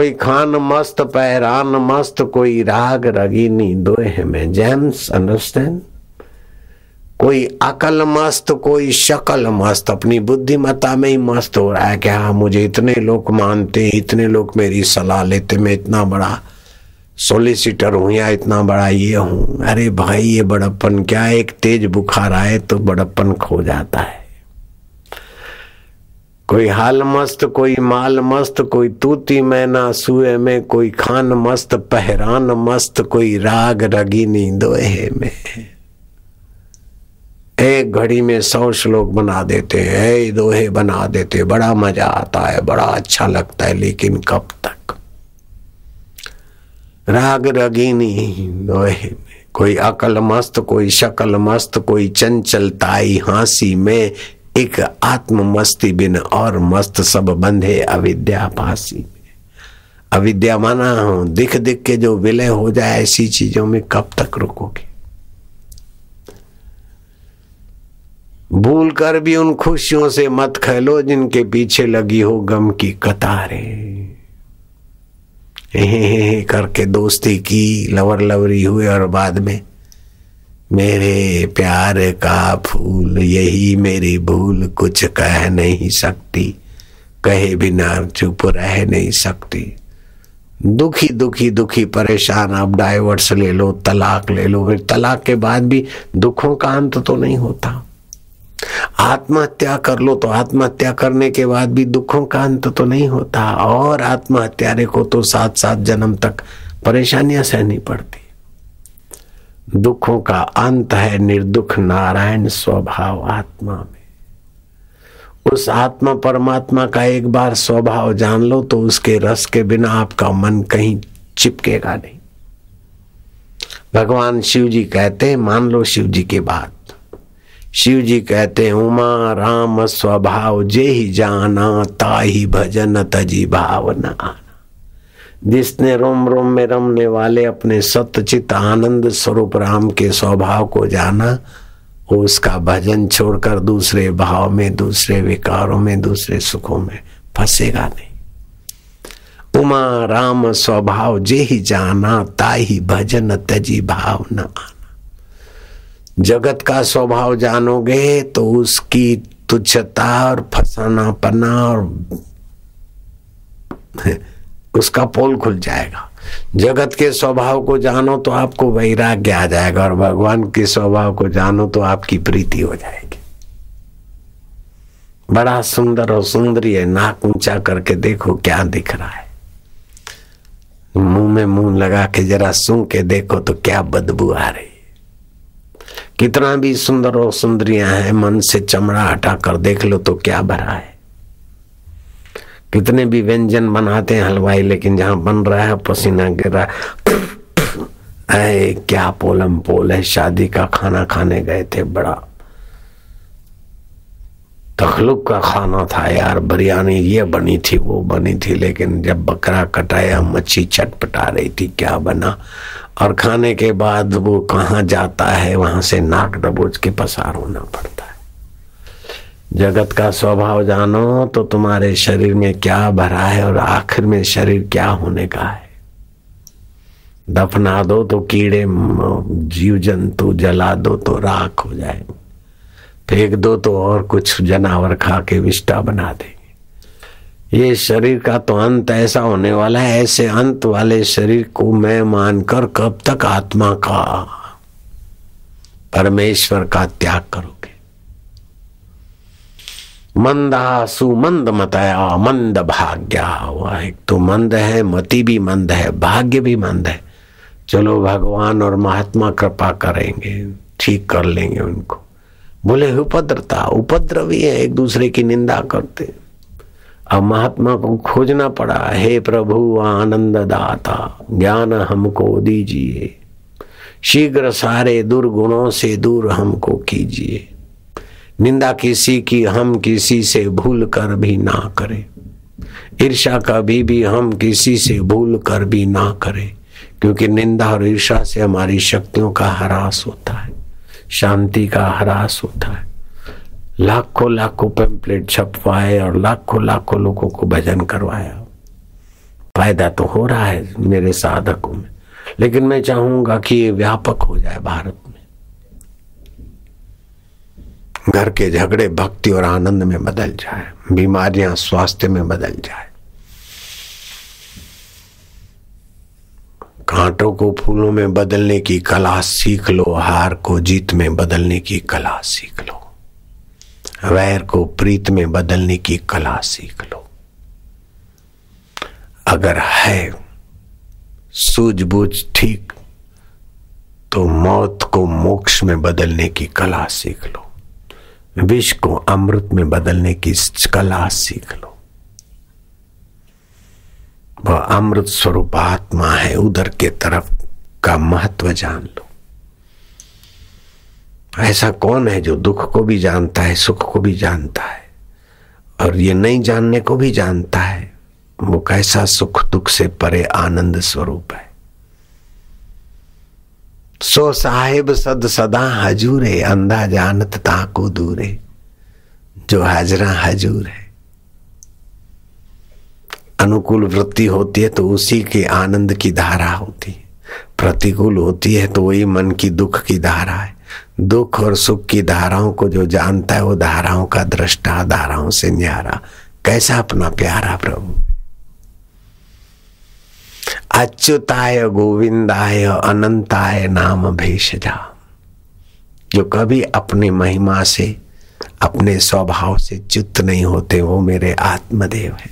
कोई खान मस्त, पैरान मस्त, कोई राग रगीनी दोहे में। जेम्स अंडरस्टैंड कोई अकल मस्त, कोई शकल मस्त, अपनी बुद्धिमत्ता में ही मस्त हो रहा है कि हाँ मुझे इतने लोग मानते इतने लोग मेरी सलाह लेते मैं इतना बड़ा सोलिसिटर हूँ या इतना बड़ा ये हूँ। अरे भाई, ये बड़प्पन क्या एक तेज बुखार आए तो बड़प्पन खो जाता है। कोई हाल मस्त, कोई माल मस्त, कोई तूती मैना सुए में, कोई खान मस्त, पहरान मस्त, कोई राग रगीनी दोहे में। एक घड़ी में सौ श्लोक बना देते हैं दोहे बना देते बड़ा मज़ा आता है, बड़ा अच्छा लगता है, लेकिन कब तक? राग रगीनी दोहे में। कोई अकल मस्त, कोई शकल मस्त, कोई चंचलताई हांसी में एक आत्म मस्ती बिन और मस्त सब बंधे अविद्या पासी। अविद्या माना हो दिख दिख के जो विलय हो जाए ऐसी चीज़ों में कब तक रुकोगे? भूल कर भी उन खुशियों से मत खेलो जिनके पीछे लगी हो गम की कतारें। करके दोस्ती की लवर लवरी हुए और बाद में मेरे प्यार का फूल, यही मेरी भूल, कुछ कह नहीं सकती। कहे बिना चुप रह नहीं सकती। दुखी दुखी दुखी, परेशान, आप डाइवर्स ले लो, तलाक ले लो। फिर तलाक के बाद भी दुखों का अंत तो नहीं होता। आत्महत्या कर लो तो आत्महत्या करने के बाद भी दुखों का अंत तो नहीं होता। और आत्महत्यारे को तो सात सात जन्म तक परेशानियाँ सहनी पड़ती। दुखों का अंत है निर्दुख नारायण स्वभाव आत्मा में। उस आत्मा परमात्मा का एक बार स्वभाव जान लो तो उसके रस के बिना आपका मन कहीं चिपकेगा नहीं। भगवान शिव जी कहते हैं, मान लो शिव जी की बात। शिव जी कहते हैं, उमा राम स्वभाव जे ही जाना, ताही भजन तजी भावना। जिसने रोम रोम में रमने वाले अपने सत्यचित आनंद स्वरूप राम के स्वभाव को जाना उसका भजन छोड़कर दूसरे भाव में, दूसरे विकारों में, दूसरे सुखों में फंसेगा नहीं। उमा राम स्वभाव जे ही जाना, ताही भजन तजी भाव न आना। जगत का स्वभाव जानोगे तो उसकी तुच्छता और फसाना पना और उसका पोल खुल जाएगा। जगत के स्वभाव को जानो तो आपको वैराग्य आ जाएगा और भगवान के स्वभाव को जानो तो आपकी प्रीति हो जाएगी। बड़ा सुंदर और सुंदरी है, नाक ऊँचा करके देखो क्या दिख रहा है। मुँह में मुँह लगा के जरा सूंघ के देखो तो क्या बदबू आ रही कितना भी सुंदर और सुंदरियाँ हैं, मन से चमड़ा हटा कर देख लो तो क्या भरा है। कितने भी व्यंजन बनाते हैं हलवाई, लेकिन जहाँ बन रहा है, पसीना गिर रहा है। क्या पोलम पोल है, शादी का खाना खाने गए थे, बड़ा तखलुक का खाना था यार। बिरयानी ये बनी थी, वो बनी थी, लेकिन जब बकरा कटाया, मच्छी चटपटा रही थी, क्या बना? और खाने के बाद वो कहाँ जाता है, वहाँ से नाक दबोच के पसार होना पड़ता जगत का स्वभाव जानो तो तुम्हारे शरीर में क्या भरा है और आखिर में शरीर क्या होने का है। दफना दो तो कीड़े जीव जंतु जला दो तो राख हो जाए। फेंक दो तो और कुछ जनावर खा के विष्टा बना देंगे ये शरीर का तो अंत ऐसा होने वाला है, ऐसे अंत वाले शरीर को मैं मानकर कब तक आत्मा का परमेश्वर का त्याग करोगे? मंद मतया, मंद भाग्या। हुआ एक तो मंद है, मति भी मंद है, भाग्य भी मंद है। चलो भगवान और महात्मा कृपा करेंगे, ठीक कर लेंगे उनको। बोले, उपद्रता, उपद्रवी है, एक दूसरे की निंदा करते। अब महात्मा को खोजना पड़ा, हे प्रभु, आनंद दाता, ज्ञान हमको दीजिए। शीघ्र सारे दुर्गुणों से दूर हमको कीजिए। निंदा किसी की, हम किसी से भूल कर भी ना करें। ईर्षा कभी भी हम किसी से भूल कर भी ना करें, क्योंकि निंदा और ईर्षा से हमारी शक्तियों का ह्रास होता है, शांति का ह्रास होता है। लाखों लाखों पेम्पलेट छपवाए और लाखों लाखों लोगों को भजन करवाया। फ़ायदा तो हो रहा है मेरे साधकों में, लेकिन मैं चाहूँगा कि ये व्यापक हो जाए भारत में। घर के झगड़े भक्ति और आनंद में बदल जाए, बीमारियाँ स्वास्थ्य में बदल जाए। कांटों को फूलों में बदलने की कला सीख लो, हार को जीत में बदलने की कला सीख लो। वैर को प्रीत में बदलने की कला सीख लो। अगर है सूझबूझ ठीक तो मौत को मोक्ष में बदलने की कला सीख लो। विष को अमृत में बदलने की कला सीख लो। वह अमृत स्वरूप आत्मा है, उधर के तरफ़ का महत्व जान लो। ऐसा कौन है जो दुख को भी जानता है, सुख को भी जानता है, और ये नहीं जानने को भी जानता है? वो कैसा सुख दुख से परे आनंद स्वरूप है? सो साहेब सद सदा हजूरे अंधा जानत ताको दूरे। जो हाजरा हजूर है। अनुकूल वृत्ति होती है तो उसी के आनंद की धारा होती है। प्रतिकूल होती है तो वही मन की दुख की धारा है। दुख और सुख की धाराओं को जो जानता है वो धाराओं का दृष्टा, धाराओं से न्यारा। कैसा अपना प्यारा प्रभु अच्युताय गोविंदाय अनंताय नाम भेषजा। जो कभी अपनी महिमा से, अपने स्वभाव से च्युत नहीं होते, वो मेरे आत्मदेव है।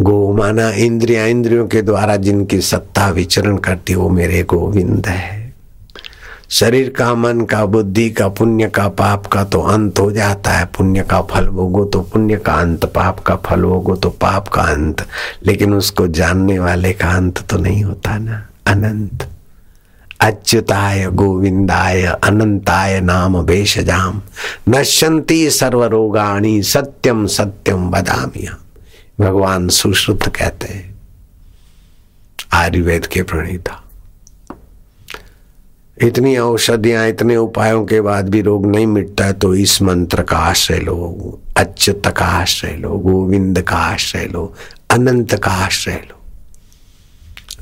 गो माना इंद्रिया इंद्रियों के द्वारा जिनकी सत्ता विचरण करती, वो मेरे गोविंद है। शरीर का मन का बुद्धि का पुण्य का पाप का तो अंत हो जाता है। पुण्य का फल भोगो तो पुण्य का अंत, पाप का फल भोगो तो पाप का अंत। लेकिन उसको जानने वाले का अंत तो नहीं होता ना। अनंत। अच्युताय गोविंदाय अनंताय नाम भेषजाम। नश्यंती सर्वरोगाणी सत्यम सत्यम बदामिया भगवान सुश्रुत कहते हैं। आयुर्वेद के प्रणीता। इतनी औषधियाँ, इतने उपायों के बाद भी रोग नहीं मिटता है तो इस मंत्र का आश्रय लो, अच्युत का आश्रय लो, गोविंद का आश्रय लो, अनंत का आश्रय लो।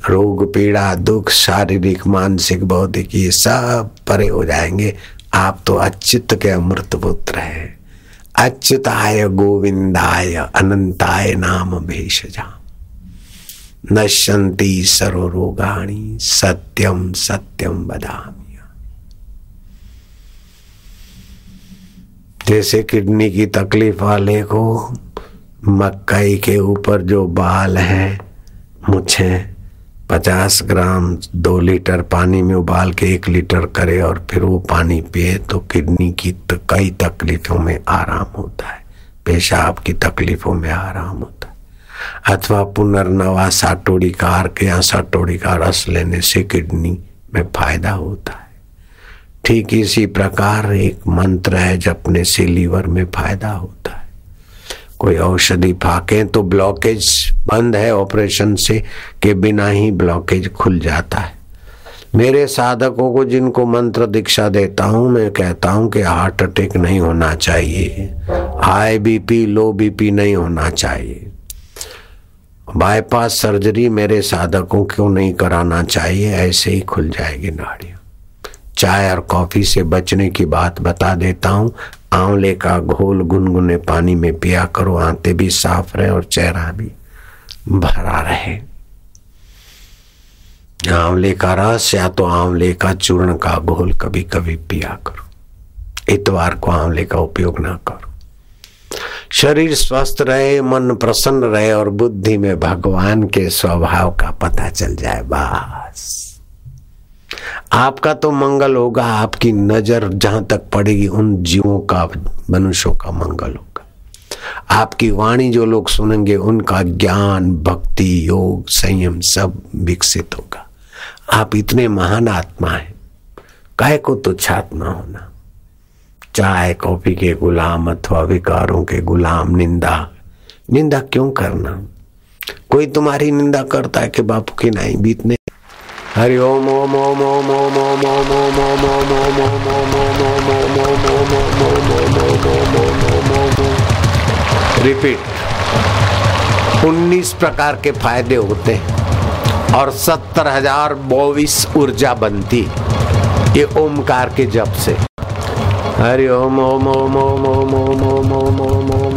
रोग, पीड़ा, दुख, शारीरिक, मानसिक, बौद्धिक, ये सब परे हो जाएँगे। आप तो अच्युत के अमृत पुत्र है। अच्युताय, गोविंदाय, अनंताय नाम भेषजा नश्यंती सर्वरोगाणी सत्यम सत्यम बदामी जैसे किडनी की तकलीफ़ वाले को मक्कई के ऊपर जो बाल है मुझे पचास ग्राम दो लीटर पानी में उबाल के एक लीटर करे और फिर वो पानी पिए तो किडनी की कई तकलीफों में आराम होता है। पेशाब की तकलीफों में आराम होता है। अथवा पुनर्नवा साटोड़ी का अर्क या साटोड़ी का रस लेने से किडनी में फ़ायदा होता है। ठीक इसी प्रकार एक मंत्र है जपने से लीवर में फ़ायदा होता है। कोई औषधि फाके तो ब्लॉकेज बंद है ऑपरेशन से के बिना ही ब्लॉकेज खुल जाता है। मेरे साधकों को जिनको मंत्र दीक्षा देता हूँ, मैं कहता हूँ कि हार्ट अटैक नहीं होना चाहिए। हाई बीपी, लो बीपी नहीं होना चाहिए। बाईपास सर्जरी मेरे साधकों को नहीं कराना चाहिए, ऐसे ही खुल जाएगी नाड़ियाँ। चाय और कॉफ़ी से बचने की बात बता देता हूँ, आंवले का घोल गुनगुने पानी में पिया करो, आंते भी साफ़ रहे और चेहरा भी भरा रहे। आंवले का रस या तो आंवले का चूर्ण का घोल कभी कभी पिया करो। इतवार को आंवले का उपयोग ना करो। शरीर स्वस्थ रहे, मन प्रसन्न रहे और बुद्धि में भगवान के स्वभाव का पता चल जाए, बस। आपका तो मंगल होगा, आपकी नज़र जहाँ तक पड़ेगी, उन जीवों का, मनुष्यों का मंगल होगा। आपकी वाणी जो लोग सुनेंगे, उनका ज्ञान, भक्ति, योग, संयम सब विकसित होगा। आप इतने महान आत्मा है। काय को तुच्छात्मा होना। चाय कॉफ़ी के गुलाम अथवा विकारों के गुलाम निंदा निंदा क्यों करना कोई तुम्हारी निंदा करता है कि बापू की नहीं बीतने हरि ओम ओम ओम ओम ओम ओम ओम ओम ओम ओम ओम ओम ओम ओम ओम ओम ओम ओम रिपीट उन्नीस प्रकार के फ़ायदे होते हैं और सत्तर हज़ार बोविस ऊर्जा बनती ये ओमकार के जप से हरि ओम ओम ओम ओम ओम ओम ओम ओम ओम